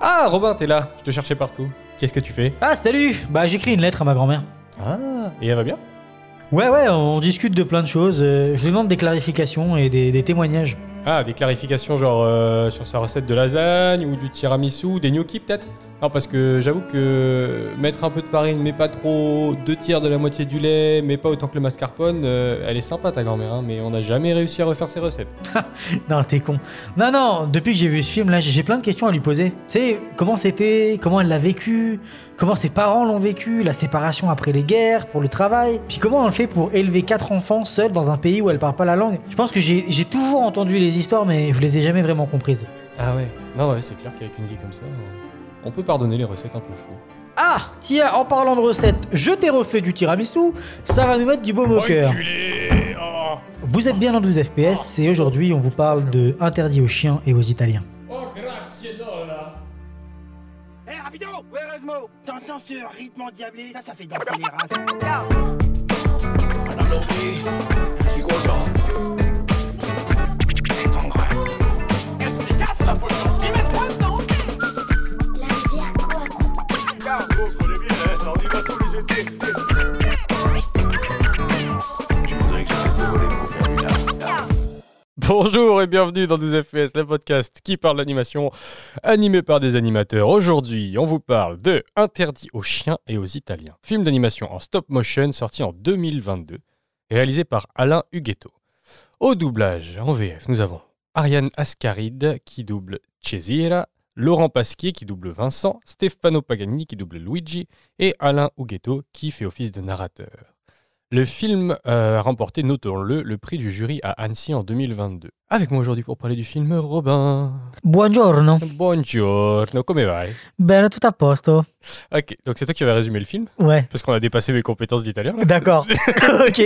Ah, Robin, t'es là. Je te cherchais partout. Qu'est-ce que tu fais? Ah, salut Bah, j'écris une lettre à ma grand-mère. Ah, et elle va bien? Ouais, ouais, on discute de plein de choses. euh, Je lui demande des clarifications et des, des témoignages. Ah, des clarifications genre euh, sur sa recette de lasagne ou du tiramisu, des gnocchis peut-être? Non, parce que j'avoue que mettre un peu de farine, mais pas trop, deux tiers de la moitié du lait, mais pas autant que le mascarpone, euh, elle est sympa ta grand-mère, hein, mais on n'a jamais réussi à refaire ses recettes. Non, t'es con. Non, non, depuis que j'ai vu ce film, là, j'ai plein de questions à lui poser. Tu sais, comment c'était Comment elle l'a vécu Comment ses parents l'ont vécu La séparation après les guerres, pour le travail Puis comment elle fait pour élever quatre enfants seuls dans un pays où elle parle pas la langue Je pense que j'ai toujours entendu les histoires, mais je les ai jamais vraiment comprises. Ah ouais Non, ouais, c'est clair qu'avec une vie comme ça, on peut pardonner les recettes un peu floues. Ah, tiens, en parlant de recettes, je t'ai refait du tiramisu, ça va nous mettre du baume au cœur. Enculé Oh, Vous êtes bien dans 12 FPS et aujourd'hui on vous parle de Interdit aux chiens et aux Italiens. oh grazie, no, là Hé, rapido Ouais, Resmo. T'entends ce rythme endiablé Ça, ça fait danser les races. Bonjour et bienvenue dans 12 FPS, le podcast qui parle d'animation, animé par des animateurs. Aujourd'hui, on vous parle de Interdit aux chiens et aux Italiens, film d'animation en stop motion sorti en 2022, réalisé par Alain Huguetto. Au doublage, en VF, nous avons Ariane Ascaride qui double Cesira, Laurent Pasquier qui double Vincent, Stefano Pagani qui double Luigi et Alain Huguetto qui fait office de narrateur. Le film euh, a remporté, notons-le, le prix du jury à Annecy en 2022. Avec moi aujourd'hui pour parler du film, Robin. Buongiorno. Buongiorno, come vai? Bene, tout a posto. Ok, donc c'est toi qui vas résumer le film, Ouais. parce qu'on a dépassé mes compétences d'italien. D'accord. ok.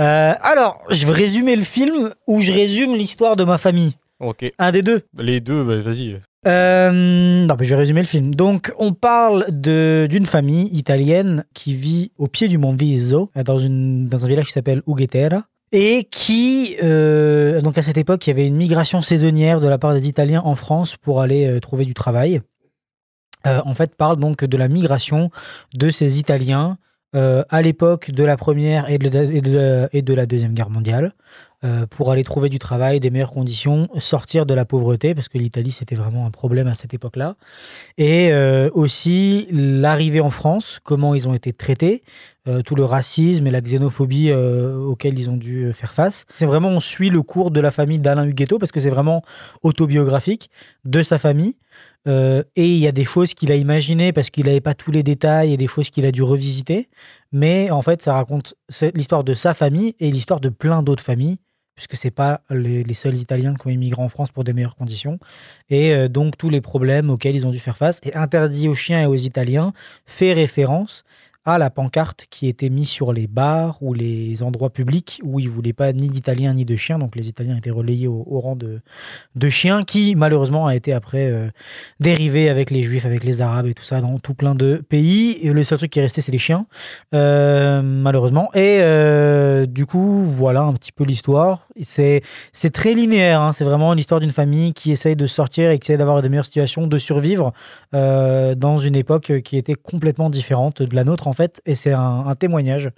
Euh, alors, je vais résumer le film ou je résume l'histoire de ma famille? Ok, Un des deux. les deux, bah, vas-y. Euh, non, mais je vais résumer le film. Donc, on parle d'une famille italienne qui vit au pied du mont Viso, dans, une, dans un village qui s'appelle Ughetera. Et qui, euh, donc à cette époque, il y avait une migration saisonnière de la part des Italiens en France pour aller euh, trouver du travail. En fait, parle donc de la migration de ces Italiens euh, à l'époque de la première et de, la deuxième guerre mondiale euh, pour aller trouver du travail, des meilleures conditions, sortir de la pauvreté, parce que l'Italie, c'était vraiment un problème à cette époque-là. Et euh, aussi l'arrivée en France, comment ils ont été traités, euh, tout le racisme et la xénophobie euh, auxquels ils ont dû faire face. C'est vraiment, on suit le cours de la famille d'Alain Huguetto, parce que c'est vraiment autobiographique de sa famille. Euh, et il y a des choses qu'il a imaginées parce qu'il n'avait pas tous les détails et des choses qu'il a dû revisiter. Mais en fait, ça raconte l'histoire de sa famille et l'histoire de plein d'autres familles, puisque c'est pas les, les seuls Italiens qui ont immigré en France pour des meilleures conditions. Et euh, donc tous les problèmes auxquels ils ont dû faire face. Et interdit aux chiens et aux Italiens fait référence à la pancarte qui était mise sur les bars ou les endroits publics où ils voulaient pas ni d'Italiens ni de chiens. Donc les Italiens étaient relayés au, rang de, chiens qui malheureusement a été après euh, dérivé avec les juifs, avec les arabes et tout ça dans tout plein de pays. Et le seul truc qui est resté, c'est les chiens, euh, malheureusement. Et euh, du coup, voilà un petit peu l'histoire. C'est très linéaire. hein. C'est vraiment l'histoire d'une famille qui essaye de sortir et qui essaye d'avoir de meilleures situations, de survivre dans une époque qui était complètement différente de la nôtre en fait. Et c'est un, un témoignage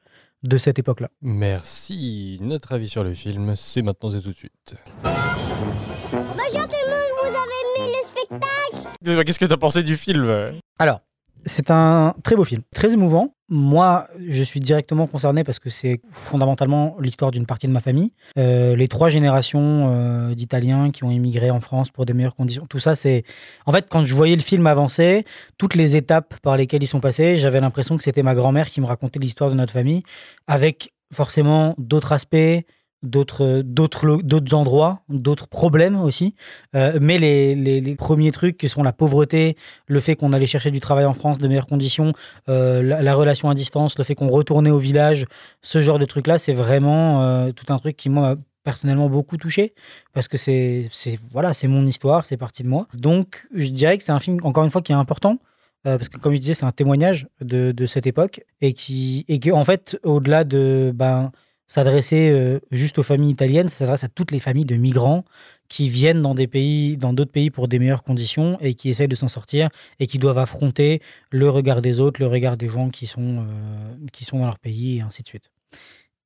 de cette époque-là. Merci. Notre avis sur le film, c'est maintenant et tout de suite. Bonjour tout le monde, vous avez aimé le spectacle? Qu'est-ce que t'as pensé du film? Alors, c'est un très beau film, très émouvant. Moi, je suis directement concerné parce que c'est fondamentalement l'histoire d'une partie de ma famille. Euh, les trois générations euh, d'Italiens qui ont immigré en France pour des meilleures conditions, tout ça, c'est... En fait, quand je voyais le film avancer, toutes les étapes par lesquelles ils sont passés, j'avais l'impression que c'était ma grand-mère qui me racontait l'histoire de notre famille, avec forcément d'autres aspects, d'autres d'autres d'autres endroits, d'autres problèmes aussi. Euh, mais les, les, premiers trucs qui sont la pauvreté, le fait qu'on allait chercher du travail en France de meilleures conditions, euh, la, la relation à distance, le fait qu'on retournait au village, ce genre de trucs-là, c'est vraiment euh, tout un truc qui moi m'a personnellement beaucoup touché parce que c'est voilà c'est mon histoire, c'est partie de moi. Donc je dirais que c'est un film encore une fois qui est important. parce que comme je disais, c'est un témoignage de, de cette époque et qui et qui en fait au-delà de ben s'adresser euh, juste aux familles italiennes, ça s'adresse à toutes les familles de migrants qui viennent dans d'autres pays pour des meilleures conditions et qui essayent de s'en sortir et qui doivent affronter le regard des autres, le regard des gens qui sont, euh, qui sont dans leur pays et ainsi de suite.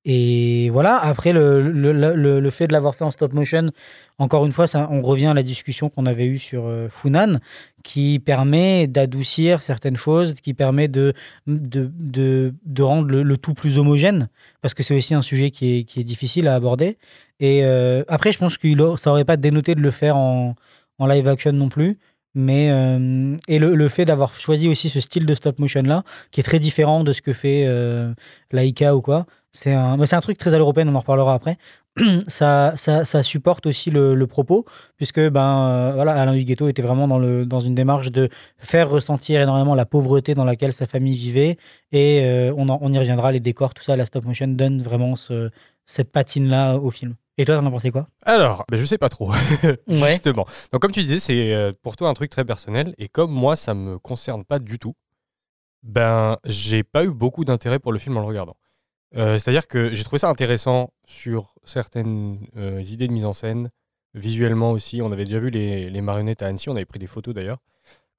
Et voilà, après le, le, le, fait de l'avoir fait en stop motion, encore une fois, ça, on revient à la discussion qu'on avait eue sur euh, Funan, qui permet d'adoucir certaines choses, qui permet de, de, de, de rendre le, tout plus homogène, parce que c'est aussi un sujet qui est, qui est difficile à aborder. Et euh, après, je pense que ça aurait pas dénoté de le faire en, en live action non plus. Mais euh, et le, le fait d'avoir choisi aussi ce style de stop motion là, qui est très différent de ce que fait euh, Laika ou quoi, c'est un, c'est un truc très à l'européenne, on en reparlera après. ça, ça, ça, supporte aussi le, le propos, puisque ben, euh, voilà, Alain Huguetto était vraiment dans, le, dans une démarche de faire ressentir énormément la pauvreté dans laquelle sa famille vivait. Et euh, on, on, y reviendra, les décors, tout ça, la stop motion donne vraiment ce, cette patine-là au film. Et toi, t'en as pensé quoi? Alors, ben, je sais pas trop, justement. Donc, comme tu disais, c'est euh, pour toi un truc très personnel, et comme moi, ça me concerne pas du tout, ben, j'ai pas eu beaucoup d'intérêt pour le film en le regardant. Euh, c'est-à-dire que j'ai trouvé ça intéressant sur certaines euh, idées de mise en scène, visuellement aussi. On avait déjà vu les, les marionnettes à Annecy, on avait pris des photos d'ailleurs.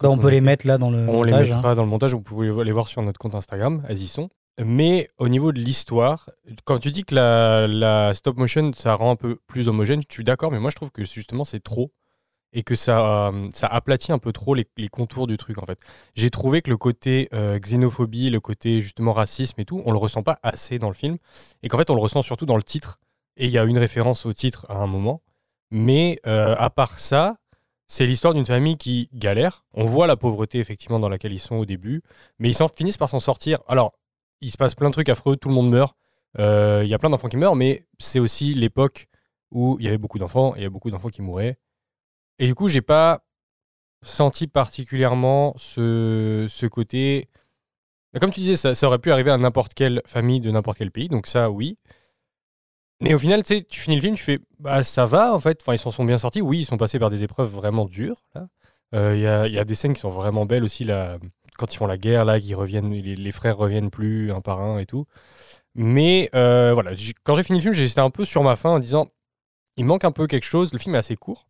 Bah, on, peut les mettre là dans le on montage. les mettra hein. dans le montage, vous pouvez les voir sur notre compte Instagram, elles y sont. Mais au niveau de l'histoire, quand tu dis que la, la, stop motion, ça rend un peu plus homogène, je suis d'accord, mais moi je trouve que justement c'est trop et que ça, euh, ça aplatit un peu trop les, les, contours du truc en fait. J'ai trouvé que le côté euh, xénophobie, le côté justement racisme et tout, on le ressent pas assez dans le film et qu'en fait on le ressent surtout dans le titre et il y a une référence au titre à un moment. Mais euh, à part ça, c'est l'histoire d'une famille qui galère. On voit la pauvreté effectivement dans laquelle ils sont au début, mais ils finissent par s'en sortir. Alors, il se passe plein de trucs affreux, tout le monde meurt. Il y a plein d'enfants qui meurent, mais c'est aussi l'époque où il y avait beaucoup d'enfants, il y a beaucoup d'enfants qui mouraient. Et du coup, j'ai pas senti particulièrement ce, ce côté. Comme tu disais, ça, aurait pu arriver à n'importe quelle famille de n'importe quel pays, donc ça, oui. Mais au final, tu tu finis le film, tu fais, bah ça va en fait. Enfin, ils s'en sont bien sortis. Oui, ils sont passés par des épreuves vraiment dures. Il euh, y, a, y, a, des scènes qui sont vraiment belles aussi là, quand ils font la guerre là, reviennent, les, les, frères reviennent plus un par un et tout. Mais euh, voilà, quand j'ai fini le film, j'étais un peu sur ma fin en disant, il manque un peu quelque chose. Le film est assez court.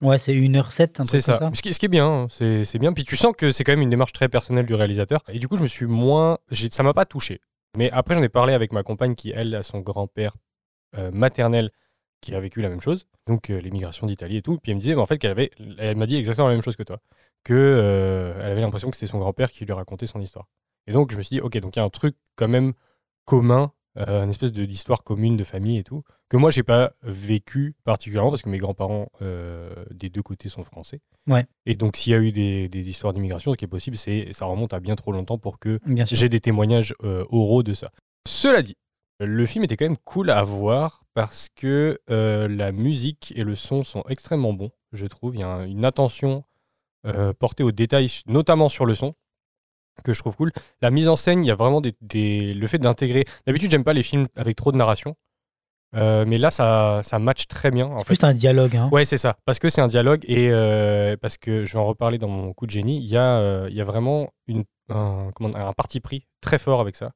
Ouais, c'est 1h07, un C'est ça. ça. Ce, qui, ce, qui, est bien, hein, c'est bien. Puis tu sens que c'est quand même une démarche très personnelle du réalisateur. Et du coup, je me suis moins. Ça m'a pas touché. Mais après, j'en ai parlé avec ma compagne qui, elle, a son grand-père euh, maternel qui a vécu la même chose. Donc, euh, l'émigration d'Italie et tout. Puis elle me disait, bah, en fait, qu'elle avait. Elle m'a dit exactement la même chose que toi. Que euh, elle avait l'impression que c'était son grand-père qui lui racontait son histoire. Et donc, je me suis dit, ok, donc il y a un truc quand même commun euh, une espèce d'histoire commune de famille et tout, que moi j'ai pas vécu particulièrement parce que mes grands-parents euh, des deux côtés sont français. Ouais. Et donc s'il y a eu des, des, histoires d'immigration, ce qui est possible, c'est ça remonte à bien trop longtemps pour que j'ai des témoignages euh, oraux de ça. Cela dit, le film était quand même cool à voir parce que la musique et le son sont extrêmement bons, je trouve. Il y a une attention portée aux détails, notamment sur le son que je trouve cool. La mise en scène, il y a vraiment des, des... le fait d'intégrer. D'habitude, j'aime pas les films avec trop de narration. Euh, mais là, ça, ça match très bien. C'est plus un dialogue. Hein. Ouais, c'est ça. Parce que c'est un dialogue et euh, parce que je vais en reparler dans mon coup de génie. Il y a, euh, il y a vraiment une, un, comment, un parti pris très fort avec ça,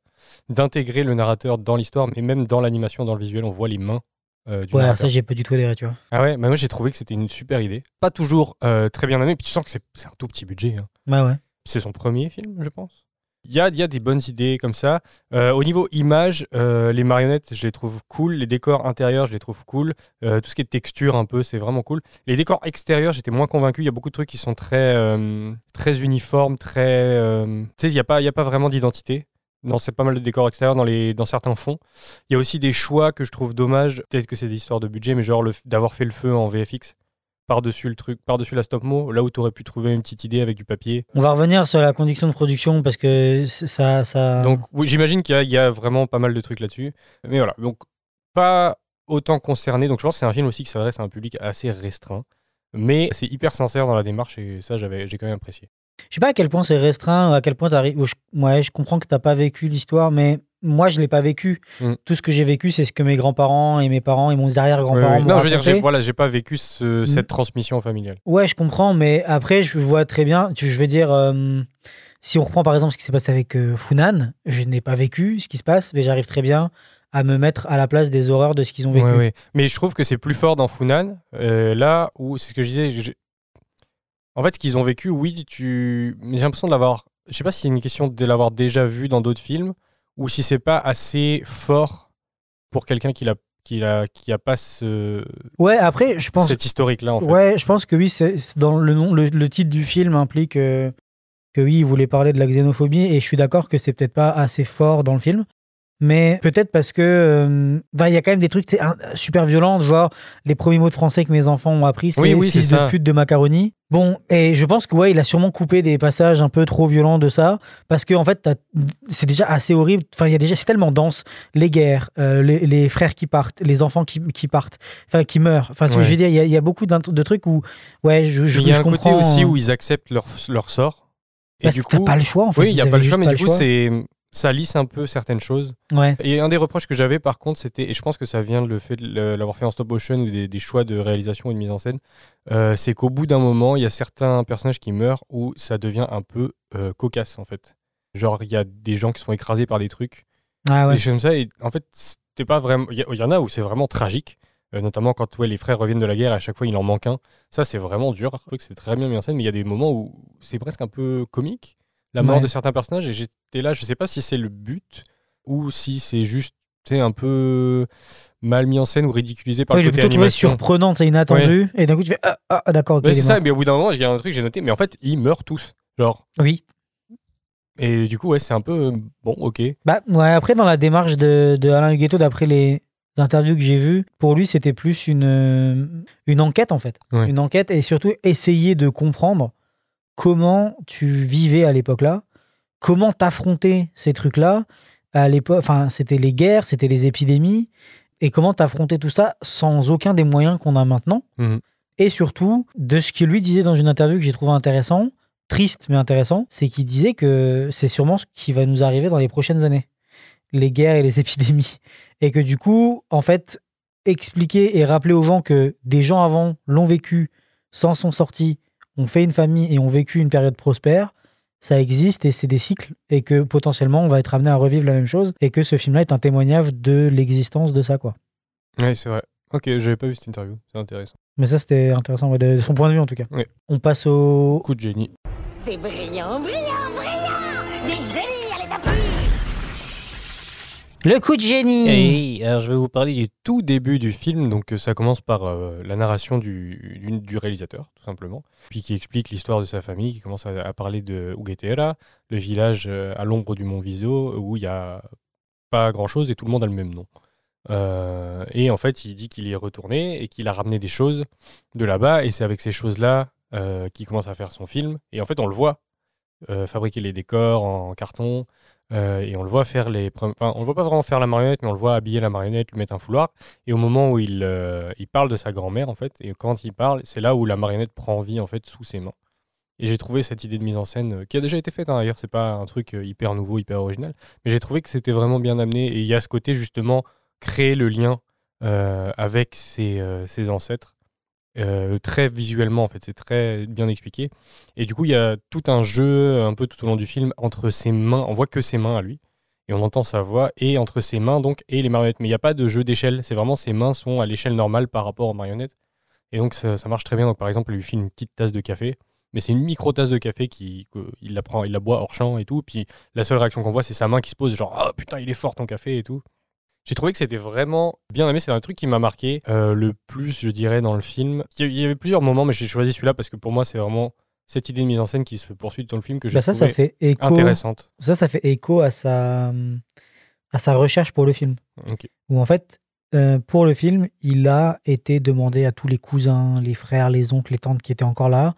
d'intégrer le narrateur dans l'histoire, mais même dans l'animation, dans le visuel, on voit les mains. Du ouais, narrateur. ça j'ai pas du tout adhéré, tu vois. Ah ouais, mais moi j'ai trouvé que c'était une super idée. Pas toujours très bien amené, puis tu sens que c'est un tout petit budget. Hein. Ouais, ouais. C'est son premier film, je pense. Il y a, y a, des bonnes idées comme ça. Euh, au niveau image, euh, les marionnettes, je les trouve cool. Les décors intérieurs, je les trouve cool. Euh, tout ce qui est texture un peu, c'est vraiment cool. Les décors extérieurs, j'étais moins convaincu. Il y a beaucoup de trucs qui sont très, très uniformes, très... tu sais, il n'y a, pas- y a pas vraiment d'identité. Non, c'est pas mal de décors extérieurs dans, les, dans certains fonds. Il y a aussi des choix que je trouve dommages. Peut-être que c'est des histoires de budget, mais genre d'avoir fait le feu en VFX par-dessus le truc, par-dessus la stop mo, là où tu aurais pu trouver une petite idée avec du papier. On va revenir sur la condition de production parce que ça. ça... Donc oui, j'imagine qu'il y, a- il y a vraiment pas mal de trucs là-dessus. Mais voilà, donc pas autant concerné. Donc je pense que c'est un film aussi qui s'adresse à un public assez restreint. Mais c'est hyper sincère dans la démarche et ça, j'avais, j'ai quand même apprécié. Je sais pas à quel point c'est restreint, à quel point t'arrives. Je... Ouais, je comprends que t'as pas vécu l'histoire, mais moi je l'ai pas vécu. Mm. Tout ce que j'ai vécu, c'est ce que mes grands-parents et mes parents et mon arrière-grands-parents ouais. m'ont Non, je veux dire, raconté. j'ai, voilà, j'ai pas vécu ce- Mm. cette transmission familiale. Ouais, je comprends, mais après, je vois très bien. Je veux dire, euh, si on reprend par exemple ce qui s'est passé avec euh, Funan, je n'ai pas vécu ce qui se passe, mais j'arrive très bien à me mettre à la place des horreurs de ce qu'ils ont vécu. Ouais, ouais. Mais je trouve que c'est plus fort dans Funan. euh, là où, c'est ce que je disais. je- En fait, ce qu'ils ont vécu, oui, tu. J'ai l'impression de l'avoir. Je sais pas si c'est une question de l'avoir déjà vu dans d'autres films ou si c'est pas assez fort pour quelqu'un qui l'a qui a, qui a pas ce, Ouais, après, je pense. cet historique-là, en fait. Ouais, je pense que oui, c'est c'est dans le nom, le, le titre du film implique euh, que oui, il voulait parler de la xénophobie et je suis d'accord que c'est peut-être pas assez fort dans le film. Mais peut-être parce que euh, ben, il y a quand même des trucs un- super violents, genre les premiers mots de français que mes enfants ont appris, c'est Oui, oui, fils de ça. pute de macaroni. Bon, et je pense que ouais, il a sûrement coupé des passages un peu trop violents de ça, parce que en fait, c'est déjà assez horrible. Enfin, il y a déjà, c'est tellement dense. Les guerres, euh, les, les frères qui partent, les enfants qui, qui partent, enfin qui meurent. Enfin, ce que je veux dire, il y a, il y a beaucoup de trucs où, ouais, je, je, il y a je un côté comprends. aussi où ils acceptent leur, leur sort. Et Parce du que t'as coup, pas le choix, en fait. oui, il n'y a pas le choix, mais du coup, c'est ça lisse un peu certaines choses. Ouais. Et un des reproches que j'avais par contre, c'était, et je pense que ça vient de le fait de l'avoir fait en stop motion ou des, des choix de réalisation et de mise en scène, euh, c'est qu'au bout d'un moment, il y a certains personnages qui meurent où ça devient un peu euh, cocasse en fait. Genre, il y a des gens qui sont écrasés par des trucs, Ah ouais. des choses comme ça, et en fait, c'était pas vraiment. Il y, en a où c'est vraiment tragique, euh, notamment quand ouais, les frères reviennent de la guerre, à chaque fois il en manque un. Ça, c'est vraiment dur. Je trouve que c'est très bien mis en scène, mais il y a des moments où c'est presque un peu comique, la mort Ouais. de certains personnages, et j'étais là, je sais pas si c'est le but ou si c'est juste un peu mal mis en scène ou ridiculisé par Ouais, le côté animation. surprenante, c'est inattendu. Et d'un coup, tu fais Ah, ah, ah, d'accord, ok. Ouais, il est c'est ça, mais au bout d'un moment, il y a un truc que j'ai noté, mais en fait, ils meurent tous. Genre. Oui. Et du coup, ouais, c'est un peu bon, ok. Bah, ouais, après, dans la démarche de, de Alain Huguetto, d'après les interviews que j'ai vues, pour lui, c'était plus une, euh, une enquête, en fait. Ouais. Une enquête et surtout essayer de comprendre comment tu vivais à l'époque-là, comment t'affronter ces trucs-là. À l'époque, enfin, c'était les guerres, c'était les épidémies, et comment t'affronter tout ça sans aucun des moyens qu'on a maintenant. Mhm. Et surtout, de ce qu'il lui disait dans une interview que j'ai trouvé intéressant, triste mais intéressant, c'est qu'il disait que c'est sûrement ce qui va nous arriver dans les prochaines années. Les guerres et les épidémies. Et que du coup, en fait, expliquer et rappeler aux gens que des gens avant l'ont vécu, s'en sont sortis, ont fait une famille et ont vécu une période prospère, ça existe et c'est des cycles et que potentiellement on va être amené à revivre la même chose et que ce film-là est un témoignage de l'existence de ça quoi. Ouais, c'est vrai. Ok, j'avais pas vu cette interview, c'est intéressant. Mais ça c'était intéressant ouais, de son point de vue en tout cas. On passe au Coup de génie. C'est brillant, brillant, brillant Des génies le coup de génie. Et alors, je vais vous parler du tout début du film. Donc, euh, ça commence par euh, la narration du, du, réalisateur, tout simplement. Puis qui explique l'histoire de sa famille, qui commence à, parler de Uguetera, le village euh, à l'ombre du mont Viso, où il n'y a pas grand-chose et tout le monde a le même nom. Et en fait, il dit qu'il y est retourné et qu'il a ramené des choses de là-bas. Et c'est avec ces choses-là euh, qu'il commence à faire son film. Et en fait, on le voit fabriquer les décors en carton. Euh, et on le voit faire les. Enfin, on le voit pas vraiment faire la marionnette, mais on le voit habiller la marionnette, lui mettre un foulard. Et au moment où il, euh, il parle de sa grand-mère, en fait, et quand il parle, c'est là où la marionnette prend vie, en fait, sous ses mains. Et j'ai trouvé cette idée de mise en scène, euh, qui a déjà été faite, hein, d'ailleurs, c'est pas un truc hyper nouveau, hyper original, mais j'ai trouvé que c'était vraiment bien amené. Et il y a ce côté, justement, créer le lien avec ses ancêtres. Euh, très visuellement en fait, c'est très bien expliqué. Et du coup, il y a tout un jeu un peu tout au long du film entre ses mains, on voit que ses mains à lui, et on entend sa voix, et entre ses mains donc et les marionnettes. Mais il n'y a pas de jeu d'échelle, c'est vraiment ses mains sont à l'échelle normale par rapport aux marionnettes. Et donc ça, marche très bien. Donc par exemple, il lui file une petite tasse de café, mais c'est une micro tasse de café qui, il la prend, il la boit hors champ et tout. Puis la seule réaction qu'on voit, c'est sa main qui se pose, genre ah putain, il est fort ton café et tout. J'ai trouvé que c'était vraiment bien aimé. C'est un truc qui m'a marqué euh, le plus, je dirais, dans le film. Il y avait plusieurs moments, mais j'ai choisi celui-là parce que pour moi, c'est vraiment cette idée de mise en scène qui se poursuit dans le film que j'ai Bah ça, ça fait écho. intéressante. Ça, ça fait écho à sa, à sa recherche pour le film. Ok. Où en fait, euh, pour le film, il a été demandé à tous les cousins, les frères, les oncles, les tantes qui étaient encore là,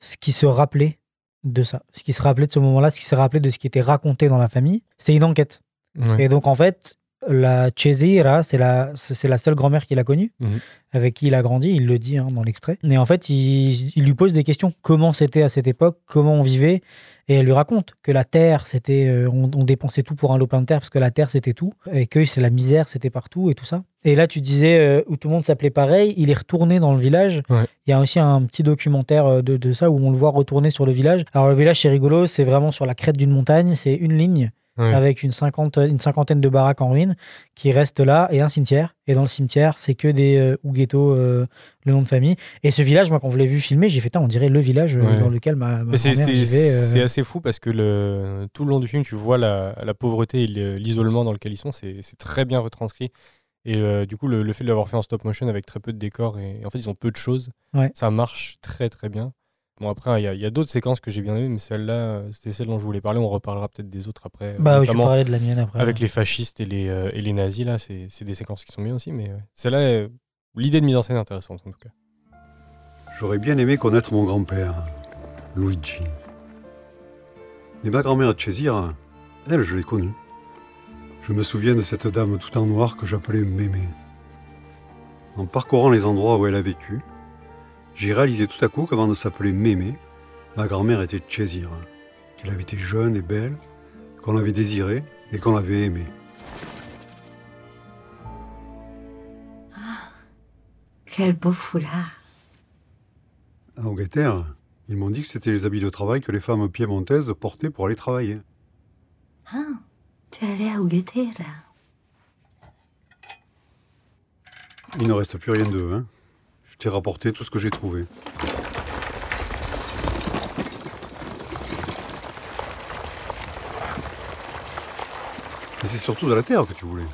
ce qui se rappelait de ça, ce qui se rappelait de ce moment-là, ce qui se rappelait de ce qui était raconté dans la famille. C'était une enquête. Ouais. Et donc, en fait, la Cesira, c'est la, c'est la seule grand-mère qu'il a connue, Mhm. avec qui il a grandi, il le dit hein, dans l'extrait. Et en fait, il, il lui pose des questions. Comment c'était à cette époque? Comment on vivait? Et elle lui raconte que la terre, c'était. euh, on, on dépensait tout pour un lopin de terre, parce que la terre, c'était tout. Et que c'est la misère, c'était partout et tout ça. Et là, tu disais euh, où tout le monde s'appelait pareil. Il est retourné dans le village. Ouais. Il y a aussi un petit documentaire euh, de, de ça où on le voit retourner sur le village. Alors, le village, c'est rigolo, c'est vraiment sur la crête d'une montagne, c'est une ligne. Ouais. avec une, cinquante, une cinquantaine de baraques en ruine qui restent là et un cimetière. Et dans le cimetière, c'est que des euh, euh, le nom de famille. Et ce village, moi, quand je l'ai vu filmer, j'ai fait, on dirait le village euh, Ouais. dans lequel ma, ma c'est euh. c'est assez fou parce que le, tout le long du film, tu vois la, la pauvreté et le- l'isolement dans lequel ils sont. C'est c'est très bien retranscrit. Et euh, du coup, le, le fait de l'avoir fait en stop motion avec très peu de décors, et, en fait, ils ont peu de choses, Ouais. ça marche très très bien. Bon, après, il y a, d'autres séquences que j'ai bien aimées, mais celle-là, c'était celle dont je voulais parler. On reparlera peut-être des autres après. Bah oui, je parler de la mienne après. avec les fascistes et les, euh, et les nazis, là, c'est c'est des séquences qui sont bien aussi. Mais ouais. celle-là, euh, l'idée de mise en scène est intéressante en tout cas. J'aurais bien aimé connaître mon grand-père, Luigi. Mais ma grand-mère Césire, elle, je l'ai connue. Je me souviens de cette dame tout en noir que j'appelais Mémé. En parcourant les endroits où elle a vécu, j'ai réalisé tout à coup qu'avant de s'appeler Mémé, ma grand-mère était Césire, qu'elle avait été jeune et belle, qu'on l'avait désirée et qu'on l'avait aimée. Quel beau foulard. À Auguerre, ils m'ont dit que c'était les habits de travail que les femmes piémontaises portaient pour aller travailler. Ah, tu es allé à. Il ne reste plus rien d'eux, hein. Je t'ai rapporté tout ce que j'ai trouvé. Mais c'est surtout de la terre que tu voulais.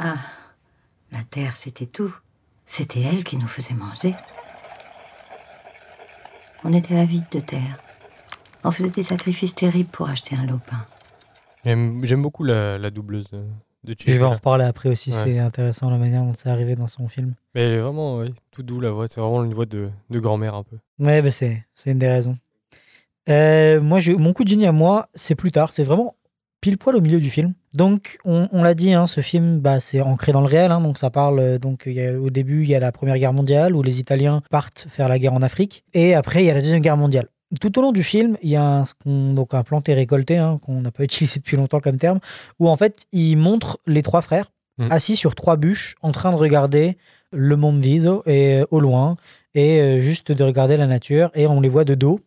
Ah, la terre, c'était tout. C'était elle qui nous faisait manger. On était avides de terre. On faisait des sacrifices terribles pour acheter un lopin. J'aime j'aime beaucoup la, la doubleuse de, Je vais en reparler après aussi, Ouais. c'est intéressant la manière dont c'est arrivé dans son film. Mais elle est vraiment ouais, tout doux la voix. C'est vraiment une voix de, de grand-mère un peu. Ouais, bah c'est une des raisons. Euh, moi, je, mon coup de génie à moi, c'est plus tard. C'est vraiment pile poil au milieu du film. Donc, on, on l'a dit, hein, ce film, bah, c'est ancré dans le réel. hein, donc, ça parle. euh, Donc, il y a- au début, il y a la Première Guerre mondiale où les Italiens partent faire la guerre en Afrique. Et après, il y a la Deuxième Guerre mondiale. Tout au long du film, il y a un, donc un planté récolté, hein, qu'on n'a pas utilisé depuis longtemps comme terme, où en fait, il montre les trois frères Mm. assis sur trois bûches en train de regarder le Mont Viso et euh, au loin et euh, juste de regarder la nature et on les voit de dos.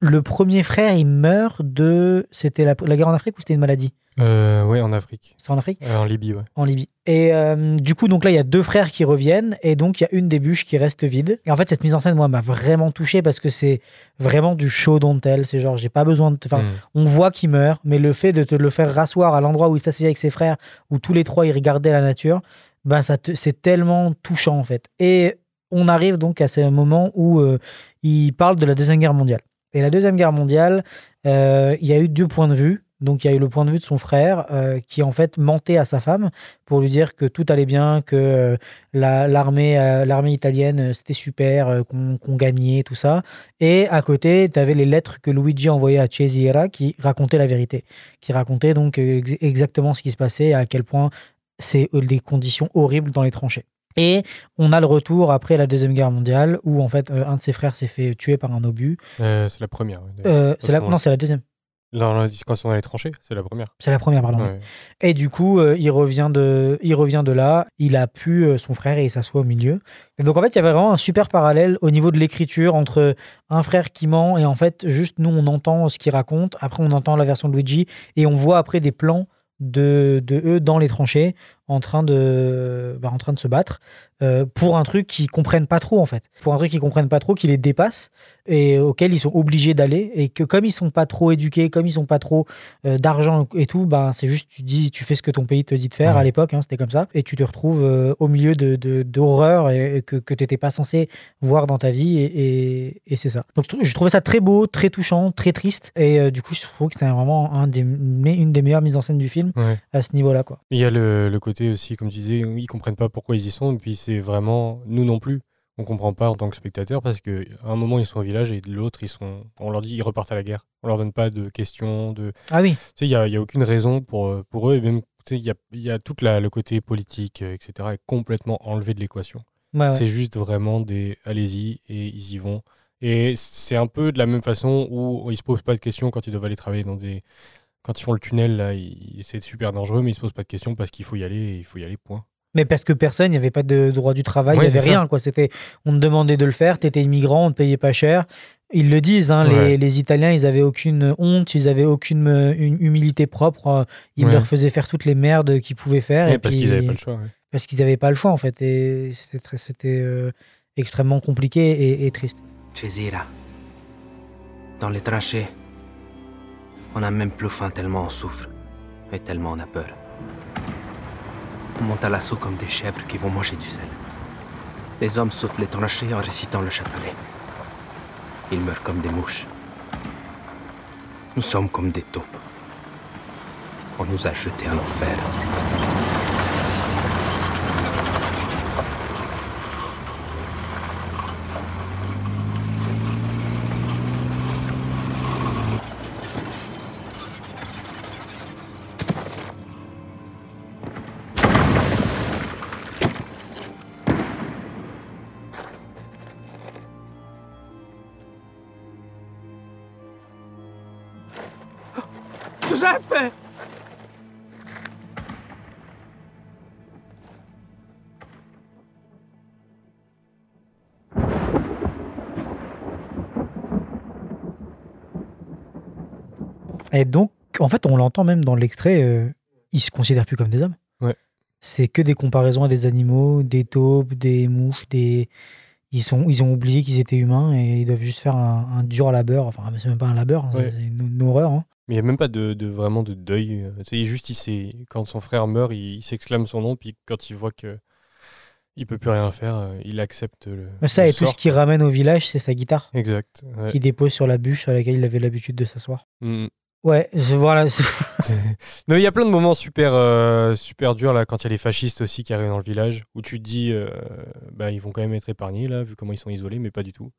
Le premier frère, il meurt de. C'était la, la guerre en Afrique ou c'était une maladie? Euh, ouais, en Afrique. C'est en Afrique Euh, en Libye, ouais. En Libye. Et euh, du coup, donc là, il y a deux frères qui reviennent et donc il y a une des bûches qui reste vide. Et en fait, cette mise en scène, moi, m'a vraiment touché parce que c'est vraiment du show don't tell. C'est genre, j'ai pas besoin de. te- Enfin, Mm. on voit qu'il meurt, mais le fait de te le faire rasseoir à l'endroit où il s'asseyait avec ses frères, où tous les trois ils regardaient la nature, bah ça te- c'est tellement touchant en fait. Et on arrive donc à ce moment où euh, il parle de la deuxième guerre mondiale. Et la deuxième guerre mondiale, il y a eu deux points de vue. Donc il y a eu le point de vue de son frère euh, qui en fait mentait à sa femme pour lui dire que tout allait bien, que euh, la- euh, l'armée italienne c'était super, qu'on gagnait, tout ça. Et à côté, tu avais les lettres que Luigi envoyait à Cesira qui racontaient la vérité, qui racontaient donc ex- exactement ce qui se passait et à quel point c'est des conditions horribles dans les tranchées. Et on a le retour après la Deuxième Guerre mondiale où en fait un de ses frères s'est fait tuer par un obus. C'est la première. c'est la, non, c'est la deuxième. Non, quand on a les tranchées, c'est la première. C'est la première, pardon. Ouais. Et du coup, euh, il, revient de, il revient de là, il a pu euh, son frère et il s'assoit au milieu. Et donc en fait, il y avait vraiment un super parallèle au niveau de l'écriture entre un frère qui ment et en fait, juste nous, on entend ce qu'il raconte. Après, on entend la version de Luigi et on voit après des plans de, de eux dans les tranchées en train de, bah, en train de se battre euh, pour un truc qu'ils comprennent pas trop en fait. Pour un truc qu'ils comprennent pas trop, qui les dépasse et auquel ils sont obligés d'aller et que comme ils sont pas trop éduqués, comme ils sont pas trop euh, d'argent et tout, ben c'est juste tu dis, tu fais ce que ton pays te dit de faire. Ouais. À l'époque, hein, c'était comme ça, et tu te retrouves euh, au milieu de d'horreurs et, et que que t'étais pas censé voir dans ta vie, et, et, et c'est ça. Donc je trou- je trouvais ça très beau, très touchant, très triste, et du coup je trouve que c'est vraiment un des une des meilleures mises en scène du film Ouais. à ce niveau-là, quoi. Il y a le, le côté aussi, comme tu disais, ils comprennent pas pourquoi ils y sont, et puis c'est vraiment nous non plus. On comprend pas en tant que spectateur parce qu'à un moment ils sont au village et de l'autre ils sont, on leur dit ils repartent à la guerre. On leur donne pas de questions, de, Ah oui, tu sais, il y a, il y a aucune raison pour pour eux et même, tu sais, il y a, y a tout le côté politique, euh, etc. est complètement enlevé de l'équation. ouais, ouais. C'est juste vraiment des allez-y et ils y vont. Et c'est un peu de la même façon où ils se posent pas de questions quand ils doivent aller travailler dans des. Quand ils font le tunnel, là, c'est super dangereux, mais ils se posent pas de questions parce qu'il faut y aller et il faut y aller, point. Mais parce que personne, il n'y avait pas de droit du travail, il Ouais, n'y avait ça. rien. Quoi. C'était, on te demandait de le faire, tu étais immigrant, on te payait pas cher. Ils le disent, hein, Ouais. les, les Italiens, ils avaient aucune honte, ils avaient aucune euh, une humilité propre. euh, Ils Ouais. leur faisaient faire toutes les merdes qu'ils pouvaient faire. Ouais, et parce puis- qu'ils n'avaient pas le choix. ouais. Parce qu'ils n'avaient pas le choix, en fait. Et c'était très- c'était euh, extrêmement compliqué et, et triste. Césira. Dans les tranchées, on n'a même plus faim tellement on souffre et tellement on a peur. On monte à l'assaut comme des chèvres qui vont manger du sel. Les hommes sautent les tranchées en récitant le chapelet. Ils meurent comme des mouches. Nous sommes comme des taupes. On nous a jetés en enfer. Et donc, en fait, on l'entend même dans l'extrait, euh, ils se considèrent plus comme des hommes. Ouais. C'est que des comparaisons à des animaux, des taupes, des mouches, des. Ils, sont, ils ont oublié qu'ils étaient humains et ils doivent juste faire un, un dur labeur. Enfin, c'est même pas un labeur, hein, Ouais. c'est une, une horreur. hein. Mais il n'y a même pas de, de- vraiment de deuil. euh, Tu sais, juste, il quand son frère meurt, il, il s'exclame son nom, puis quand il voit que il peut plus rien faire, euh, il accepte le. Mais ça, le et tout ce qu'il ramène au village, c'est sa guitare Exact. ouais. qu'il dépose sur la bûche sur laquelle il avait l'habitude de s'asseoir. Mm. Ouais, je- voilà. c'est- Non, il y a plein de moments super, euh, super durs là, quand il y a les fascistes aussi qui arrivent dans le village, où tu te dis, euh, bah, ils vont quand même être épargnés là, vu comment ils sont isolés, mais pas du tout.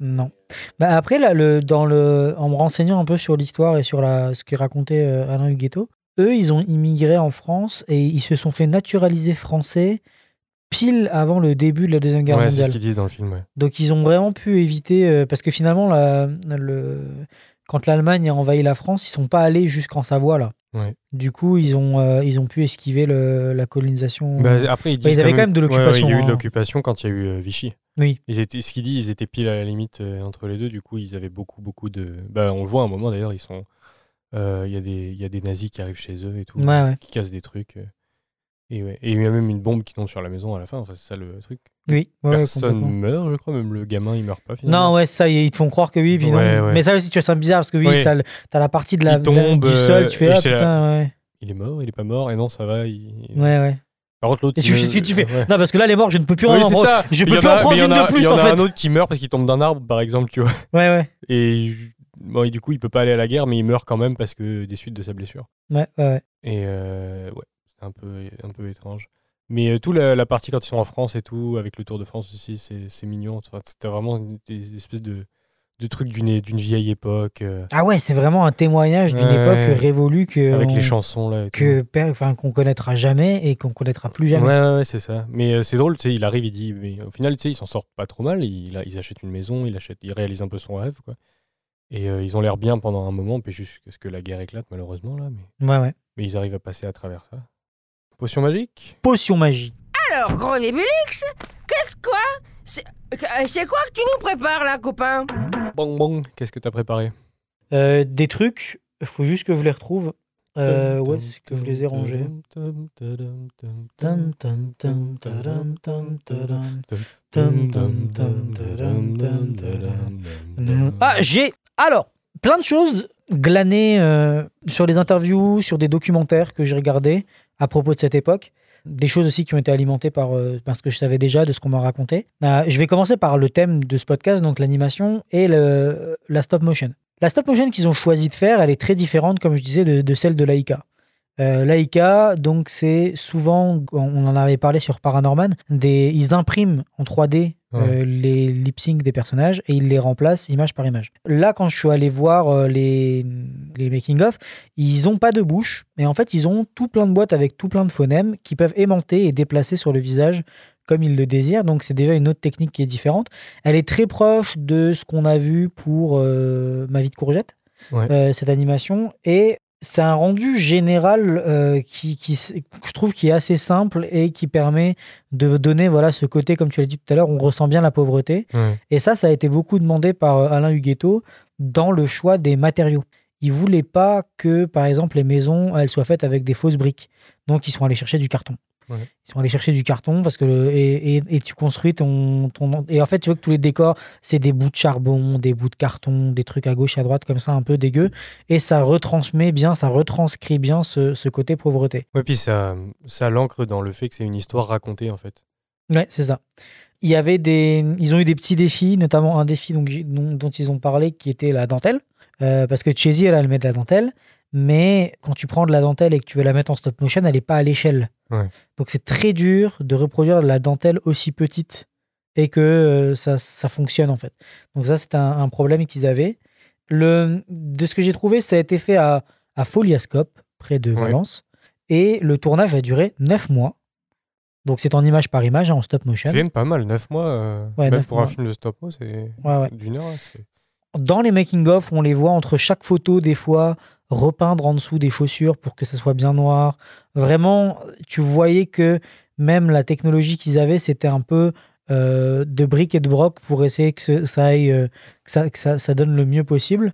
Non. Bah après, là, le, dans le, en me renseignant un peu sur l'histoire et sur la, ce que racontait euh, Alain Huguetto, eux, ils ont immigré en France et ils se sont fait naturaliser français pile avant le début de la Deuxième Guerre ouais, c'est ce mondiale. qu'ils disent dans le film. Ouais. Donc ils ont vraiment pu éviter, euh, parce que finalement, la, le, quand l'Allemagne a envahi la France, ils sont pas allés jusqu'en Savoie, là. Ouais. Du coup, ils ont, euh, ils ont pu esquiver le- la colonisation. Bah, après, ils disent ils avaient quand même de ouais, ouais, l'occupation, il y a eu hein. de l'occupation quand il y a eu euh, Vichy. oui. Ils étaient, ce qu'ils disent, ils étaient pile à la limite euh, entre les deux. Du coup, ils avaient beaucoup, beaucoup de. Bah, on le voit à un moment d'ailleurs, ils sont. Il y, a des- il y a des nazis qui arrivent chez eux et tout, qui cassent des trucs. Euh, et, ouais. et il y a même une bombe qui tombe sur la maison à la fin. Enfin, c'est ça le truc. Oui. ouais, Personne meurt, je crois. Même le gamin, il meurt pas finalement. Non, ouais, ça, ils te font croire que oui, puis non. Ouais, ouais. Mais ça aussi, tu vois, c'est bizarre parce que oui, t'as, t'as la partie de la, tombe, du sol, euh, tu fais, et ah putain, ouais. Il est mort, il est pas mort. Et non, ça va. il- Ouais, ouais. Par contre, l'autre. Et tu fais ce que tu fais. ouais. Non, parce que là, les morts, je ne peux plus Oui, en prendre. ça. Je peux plus en prendre une a- de plus, Il y en en a un fait. autre qui meurt parce qu'il tombe d'un arbre, par exemple, tu vois. Ouais, ouais. Et, bon, et du coup, il peut pas aller à la guerre, mais il meurt quand même parce que des suites de sa blessure. Ouais, ouais, ouais. Et euh, ouais, un peu, un peu étrange. Mais euh, tout la, la partie quand ils sont en France et tout, avec le Tour de France aussi, c'est c'est mignon. Enfin, C'était vraiment des espèces de, de trucs d'une d'une vieille époque, euh, Ah ouais, c'est vraiment un témoignage d'une Ouais. époque révolue que. avec on- les chansons là. que enfin, qu'on connaîtra jamais et qu'on connaîtra plus jamais. ouais, ouais, c'est ça. Mais euh, c'est drôle, tu sais, il arrive, il dit, mais au final, tu sais, ils s'en sortent pas trop mal. Il, a- ils achètent une maison, il, achète, il réalise un peu son rêve, quoi. Et euh, ils ont l'air bien pendant un moment, puis jusqu'à ce que la guerre éclate, malheureusement, là. Mais, Ouais, ouais. mais ils arrivent à passer à travers ça. Potion magique Potion magie. Alors, gros Nébulix, qu'est-ce quoi C'est euh, c'est quoi que tu nous prépares là, copain Bang bang, qu'est-ce que t'as préparé Euh, des trucs, il faut juste que je les retrouve. Euh, où est-ce que je les ai rangés tadam, tadam. Tadam, tadam. Ah, j'ai alors plein de choses glanées euh, sur des interviews, sur des documentaires que j'ai regardés à propos de cette époque. Des choses aussi qui ont été alimentées par, euh, par ce que je savais déjà, de ce qu'on m'a raconté. Euh, je vais commencer par le thème de ce podcast, donc l'animation et la stop motion. La stop motion qu'ils ont choisi de faire, elle est très différente, comme je disais, de, de celle de Laika. Euh, Laika, donc c'est souvent, on en avait parlé sur Paranorman, des, ils impriment en 3D euh, les lip sync des personnages et ils les remplacent image par image. Là, quand je suis allé voir euh, les, les making-of, ils ont pas de bouche, mais en fait, ils ont tout plein de boîtes avec tout plein de phonèmes qui peuvent aimanter et déplacer sur le visage comme ils le désirent. Donc, c'est déjà une autre technique qui est différente. Elle est très proche de ce qu'on a vu pour euh, Ma vie de courgette, Ouais. euh, cette animation. Et c'est un rendu général euh, qui, je trouve qui est assez simple et qui permet de donner voilà ce côté, comme tu l'as dit tout à l'heure, on ressent bien la pauvreté. Et ça, ça a été beaucoup demandé par euh, Alain Huguetto dans le choix des matériaux. Il voulait pas que, par exemple, les maisons elles soient faites avec des fausses briques. Donc, ils sont allés chercher du carton. Ouais. Ils sont allés chercher du carton parce que le- et, et- et tu construis ton, ton et en fait tu vois que tous les décors c'est des bouts de charbon, des bouts de carton, des trucs à gauche à droite comme ça un peu dégueu et ça retransmet bien, ça retranscrit bien ce, ce côté pauvreté. Ouais, puis ça, ça l'ancre dans le fait que c'est une histoire racontée, en fait. Ouais, c'est ça. Il y avait des, ils ont eu des petits défis, notamment un défi donc, dont, dont ils ont parlé qui était la dentelle, Euh, parce que Chesy elle, elle met de la dentelle, mais quand tu prends de la dentelle et que tu veux la mettre en stop motion, elle n'est pas à l'échelle. Ouais. Donc c'est très dur de reproduire de la dentelle aussi petite et que euh, ça, ça fonctionne en fait. Donc ça c'est un, un problème qu'ils avaient. Le, de ce que j'ai trouvé, ça a été fait à, à Foliascope, près de Ouais. Valence, et le tournage a duré 9 mois. Donc c'est en image par image, hein, en stop motion. C'est même pas mal, 9 mois. euh, Ouais, même pour un film de stop-mo, c'est Ouais, ouais. d'une heure. Dans les making-of, on les voit entre chaque photo, des fois, repeindre en dessous des chaussures pour que ça soit bien noir. Vraiment, tu voyais que même la technologie qu'ils avaient, c'était un peu euh, de briques et de broc pour essayer que ça, aille, euh, ça donne le mieux possible.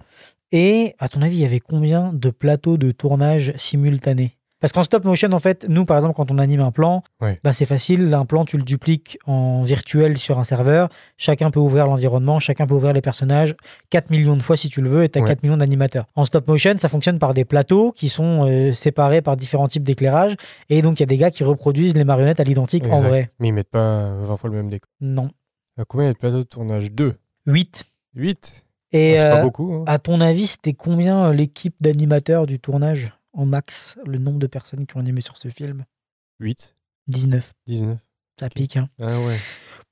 Et à ton avis, il y avait combien de plateaux de tournage simultanés? Parce qu'en stop motion, en fait, nous, par exemple, quand on anime un plan, bah, c'est facile. Un plan, tu le dupliques en virtuel sur un serveur. Chacun peut ouvrir l'environnement, chacun peut ouvrir les personnages 4 millions de fois si tu le veux et tu as Ouais. 4 millions d'animateurs. En stop motion, ça fonctionne par des plateaux qui sont euh, séparés par différents types d'éclairage. Et donc, il y a des gars qui reproduisent les marionnettes à l'identique en vrai. Mais ils mettent pas 20 fois le même décor. Non. Euh, Combien il y a de plateaux de tournage? 2 8. 8 Et C'est euh, pas beaucoup. hein. à ton avis, c'était combien euh, l'équipe d'animateurs du tournage? En max Le nombre de personnes qui ont animé sur ce film 8 19. 19 Ça pique. hein. Ah ouais.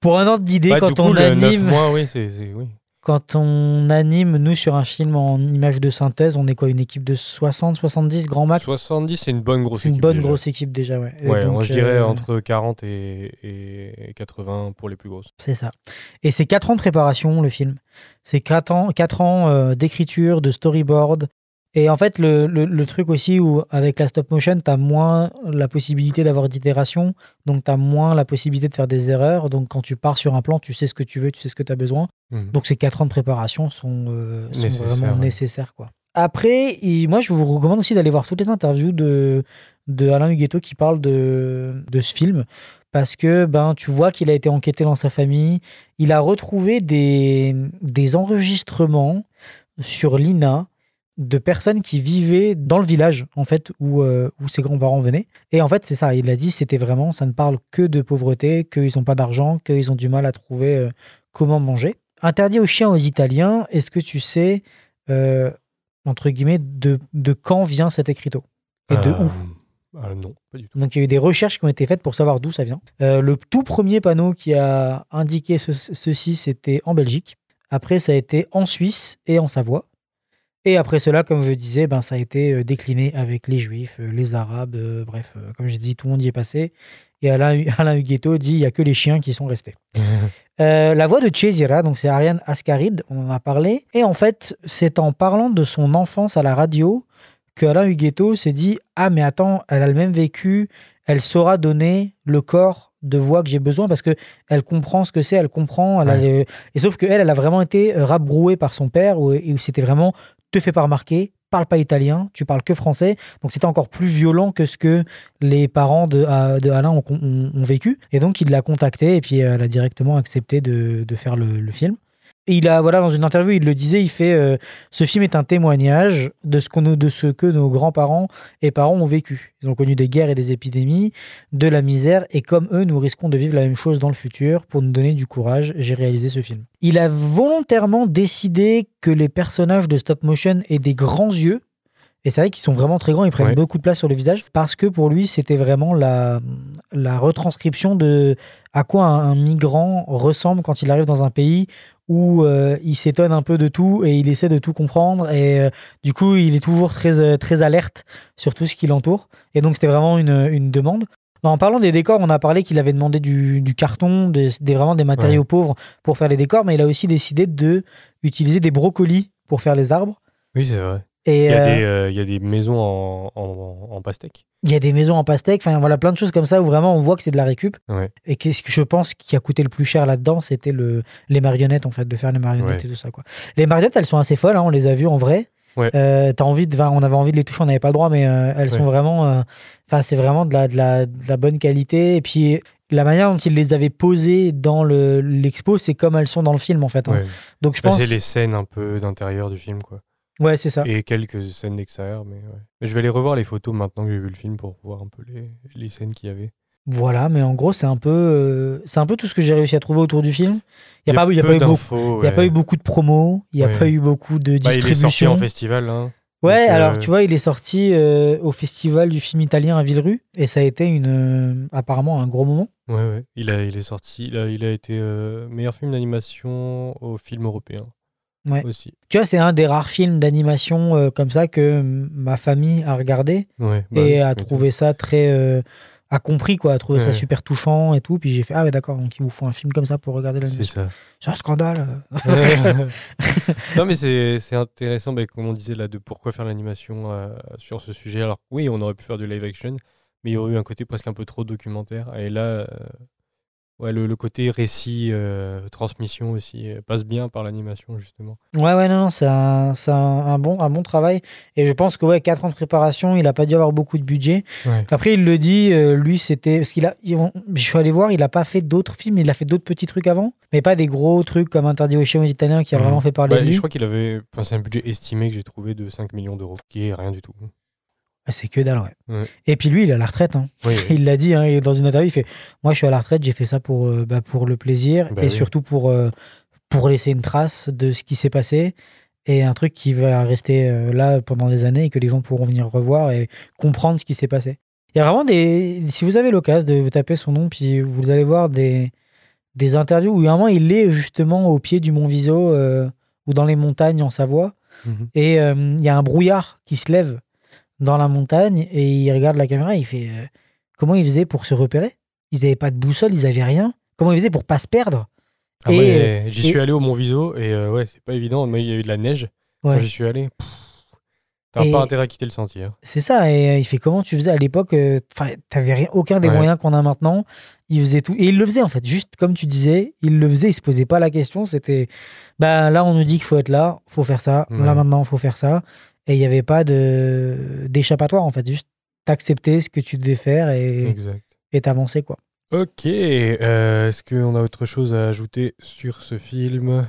Pour un ordre d'idée, Bah, quand coup, on le 9 anime. mois, oui, c'est. c'est- Oui. Quand on anime, nous, sur un film en image de synthèse, on est quoi Une équipe de 60, 70 grand max? 70, c'est une bonne grosse C'est une équipe. bonne déjà. grosse équipe déjà, ouais. Ouais, donc, moi, je dirais euh, entre 40 et, et 80 pour les plus grosses. C'est ça. Et c'est 4 ans de préparation, le film. C'est 4 ans, quatre ans euh, d'écriture, de storyboard. Et en fait, le, le- le truc aussi où, avec la stop motion, tu as moins la possibilité d'avoir d'itération. Donc, tu as moins la possibilité de faire des erreurs. Donc, quand tu pars sur un plan, tu sais ce que tu veux, tu sais ce que tu as besoin. Mhm. Donc ces quatre ans de préparation sont, euh, sont vraiment ouais. nécessaires. Quoi. Après, moi, je vous recommande aussi d'aller voir toutes les interviews de, de Alain Huguetto qui parle de, de ce film. Parce que ben, tu vois qu'il a été enquêté dans sa famille. Il a retrouvé des, des enregistrements sur l'INA de personnes qui vivaient dans le village, en fait, où, euh, où ses grands-parents venaient. Et en fait, c'est ça. Il a dit, c'était vraiment, ça ne parle que de pauvreté, qu'ils n'ont pas d'argent, qu'ils ont du mal à trouver euh, comment manger. Interdit aux chiens aux Italiens, est-ce que tu sais, euh, entre guillemets, de, de quand vient cet écriteau? Et de où? Ah, Non, pas du tout. donc il y a eu des recherches qui ont été faites pour savoir d'où ça vient. Le tout premier panneau qui a indiqué ce- ceci, c'était en Belgique. Après, ça a été en Suisse et en Savoie. Et après cela, comme je disais, ben, ça a été euh, décliné avec les Juifs, euh, les Arabes, euh, bref, euh, comme j'ai dit, tout le monde y est passé. Et Alain, Alain Huguetto dit il n'y a que les chiens qui sont restés. Euh, la voix de Chesira, donc c'est Ariane Ascaride, on en a parlé. Et en fait, c'est en parlant de son enfance à la radio que Alain Huguetto s'est dit Ah, mais attends, elle a le même vécu, elle saura donner le corps de voix que j'ai besoin parce que elle comprend ce que c'est, elle comprend. Elle Ouais. Et sauf que elle, elle a vraiment été rabrouée par son père où, où c'était vraiment te fais pas remarquer, parle pas italien, tu parles que français. Donc c'était encore plus violent que ce que les parents de, de Alain ont, vécu. Et donc il l'a contacté et puis euh, elle a directement accepté de, faire le film. Et il a, voilà, dans une interview, il le disait, il fait euh, Ce film est un témoignage de ce, qu'on, de ce que nos grands-parents et parents ont vécu. Ils ont connu des guerres et des épidémies, de la misère, et comme eux, nous risquons de vivre la même chose dans le futur. Pour nous donner du courage, j'ai réalisé ce film. Il a volontairement décidé que les personnages de stop motion aient des grands yeux. Et c'est vrai qu'ils sont vraiment très grands, ils prennent Ouais. beaucoup de place sur le visage, parce que pour lui, c'était vraiment la, la retranscription de à quoi un, un migrant ressemble quand il arrive dans un pays où euh, il s'étonne un peu de tout et il essaie de tout comprendre. Et euh, du coup, il est toujours très, euh, très alerte sur tout ce qui l'entoure. Et donc, c'était vraiment une, une demande. En parlant des décors, on a parlé qu'il avait demandé du, du carton, des, des- vraiment des matériaux pauvres pour faire les décors, mais il a aussi décidé de utiliser des brocolis pour faire les arbres. Oui, c'est vrai. Et Il y, a euh, des, euh, il y a des maisons en, en, en pastèque. il y a des maisons en pastèque, enfin voilà, plein de choses comme ça où vraiment on voit que c'est de la récup. Ouais. Et qu'est-ce que je pense qui a coûté le plus cher là-dedans, c'était le, les marionnettes, en fait, de faire les marionnettes Ouais. et tout ça. Quoi. Les marionnettes, elles sont assez folles, hein, on les a vues en vrai. Ouais. Euh, envie de, on avait envie de les toucher, on n'avait pas le droit, mais euh, elles sont vraiment. Enfin, c'est vraiment de la, de, la, de la bonne qualité. Et puis, la manière dont ils les avaient posées dans le- l'expo, c'est comme elles sont dans le film, en fait. hein. Ouais. Donc, je Bah, pense. c'est les scènes un peu d'intérieur du film, quoi. Ouais, c'est ça. Et quelques scènes d'extérieur, mais ouais. Mais je vais aller revoir les photos maintenant que j'ai vu le film pour voir un peu les, les scènes qu'il y avait. Voilà, mais en gros, c'est un peu, euh, c'est un peu tout ce que j'ai réussi à trouver autour du film. Il n'y a, pas, il y a peu pas eu beaucoup. Il y a ouais. pas eu beaucoup de promos, il n'y a Ouais. pas eu beaucoup de Bah, il est sorti distribution. en festival. Hein. ouais, donc, euh, alors tu vois, il est sorti euh, au festival du film italien à Villerue et ça a été une, apparemment un gros moment. Ouais, ouais. Il, a, il est sorti. Il a, il a été meilleur film d'animation au film européen. Ouais. Aussi. Tu vois, c'est un des rares films d'animation euh, comme ça que ma famille a regardé Ouais, bah et a trouvé ça très. euh, a compris quoi, a trouvé ça super touchant et tout. Puis j'ai fait, ah ouais, d'accord, donc ils vous font un film comme ça pour regarder l'animation. C'est ça. C'est un scandale. non, mais c'est c'est intéressant, comme on disait là, de pourquoi faire l'animation euh, sur ce sujet. Alors, oui, on aurait pu faire du live action, mais il y aurait eu un côté presque un peu trop documentaire. Et là, ouais, le, le côté récit, euh, transmission aussi, euh, passe bien par l'animation, justement. Ouais, ouais, non, non, c'est un, c'est un, un bon, un bon travail. Et je pense que, ouais, 4 ans de préparation, il a pas dû avoir beaucoup de budget. Ouais. Après, il le dit, euh, lui, c'était. Parce qu'il a. Je suis allé voir, il a pas fait d'autres films, il a fait d'autres petits trucs avant, mais pas des gros trucs comme Interdit aux chiens aux Italiens qui a Mhm. vraiment fait parler Bah, de lui. je crois qu'il avait. Enfin, c'est un budget estimé que j'ai trouvé de 5 millions d'euros, qui est rien du tout. Ah, C'est que dalle, ouais. Ouais. Et puis lui, il est à la retraite. hein. Oui, oui. Il l'a dit hein, dans une interview, il fait Moi, je suis à la retraite, j'ai fait ça pour, euh, bah, pour le plaisir Bah et oui. surtout pour, euh, pour laisser une trace de ce qui s'est passé et un truc qui va rester euh, là pendant des années et que les gens pourront venir revoir et comprendre ce qui s'est passé. Il y a vraiment des. Si vous avez l'occasion de vous taper son nom, puis vous allez voir des, des interviews où à un moment il est justement au pied du Mont Viso ou dans les montagnes en Savoie Mhm. et il y a un brouillard qui se lève dans la montagne et il regarde la caméra et il fait euh, comment ils faisaient pour se repérer? Ils n'avaient pas de boussole, ils avaient rien. Comment ils faisaient pour pas se perdre? Ah ouais, j'y et- suis allé au Mont Viso et euh, ouais, c'est pas évident. Mais il y a eu de la neige Ouais. quand j'y suis allé. T'as pas intérêt à quitter le sentier. hein. C'est ça. Et euh, il fait comment tu faisais à l'époque euh, Enfin, t'avais rien, aucun des Ouais. moyens qu'on a maintenant. Il faisait tout et il le faisait en fait. Juste comme tu disais, il le faisait. Il se posait pas la question. C'était bah là on nous dit qu'il faut être là, faut faire ça. Là maintenant faut faire ça. Et il n'y avait pas de d'échappatoire en fait. Juste t'acceptais ce que tu devais faire et t'avançais quoi. Ok, euh, est-ce qu'on a autre chose à ajouter sur ce film?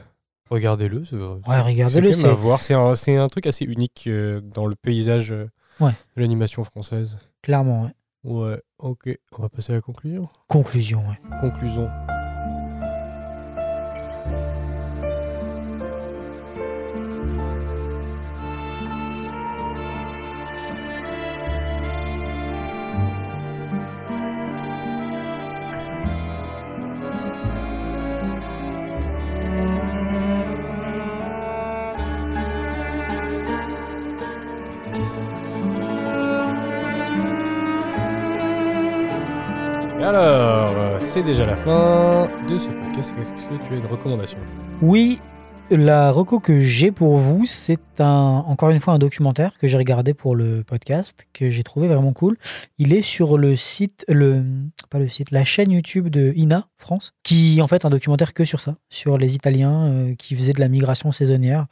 Regardez-le. c'est- Ouais, regardez-le. C'est voir. C'est un, c'est un truc assez unique euh, dans le paysage euh, Ouais. de l'animation française. clairement. ouais. Ouais, ok. On va passer à la conclusion. Conclusion. Ouais. Conclusion. Alors, c'est déjà la fin de ce podcast. Est-ce que tu as une recommandation? Oui, la reco que j'ai pour vous, c'est encore une fois un documentaire que j'ai regardé pour le podcast, que j'ai trouvé vraiment cool. Il est sur le site, le, pas le site, la chaîne YouTube de INA France, qui en fait un documentaire que sur ça, sur les Italiens euh, qui faisaient de la migration saisonnière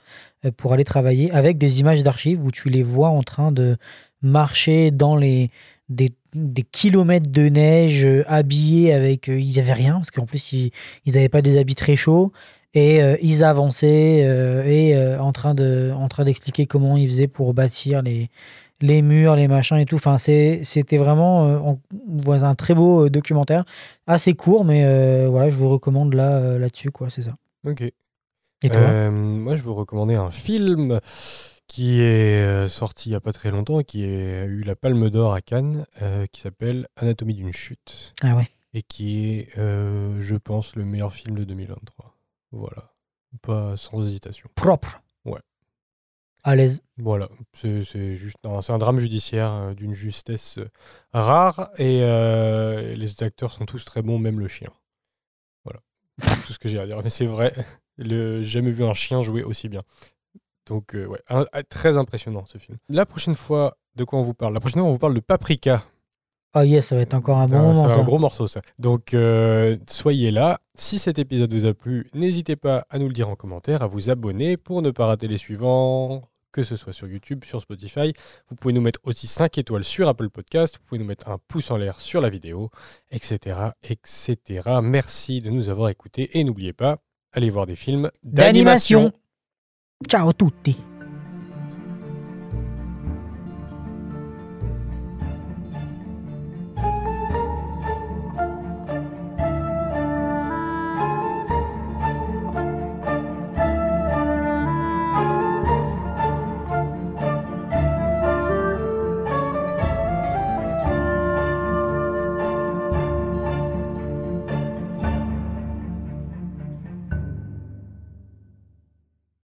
euh, pour aller travailler, avec des images d'archives où tu les vois en train de marcher dans les des, des kilomètres de neige, euh, habillés avec, euh, ils avaient rien parce qu'en plus ils n'avaient pas des habits très chauds. Et euh, ils avançaient euh, et euh, en train de en train d'expliquer comment ils faisaient pour bâtir les les murs les machins et tout. Enfin c'est c'était vraiment on voit un très beau documentaire. Assez court mais voilà je vous recommande là là-dessus quoi c'est ça. Ok. et toi? Moi, je vous recommandais un film qui est euh, sorti il n'y a pas très longtemps et qui a eu la Palme d'Or à Cannes, euh, qui s'appelle Anatomie d'une chute, ah ouais et qui est, euh, je pense, le meilleur film de 2023. Voilà. Pas sans hésitation. propre Ouais. à l'aise Voilà, c'est juste un, c'est un drame judiciaire d'une justesse rare et euh, les acteurs sont tous très bons, même le chien. Voilà, C'est tout ce que j'ai à dire. Mais c'est vrai, le, j'ai jamais vu un chien jouer aussi bien. Donc, euh, ouais, un- un- très impressionnant ce film. La prochaine fois, de quoi on vous parle? La prochaine fois, on vous parle de Paprika. Oh yes, ça va être encore un bon Ah, moment. c'est ça. un gros morceau, ça. Donc, euh, soyez là. Si cet épisode vous a plu, n'hésitez pas à nous le dire en commentaire, à vous abonner pour ne pas rater les suivants, que ce soit sur YouTube, sur Spotify. Vous pouvez nous mettre aussi 5 étoiles sur Apple Podcast. Vous pouvez nous mettre un pouce en l'air sur la vidéo, etc., etc. Merci de nous avoir écoutés et n'oubliez pas, allez voir des films D'animation. Ciao tutti.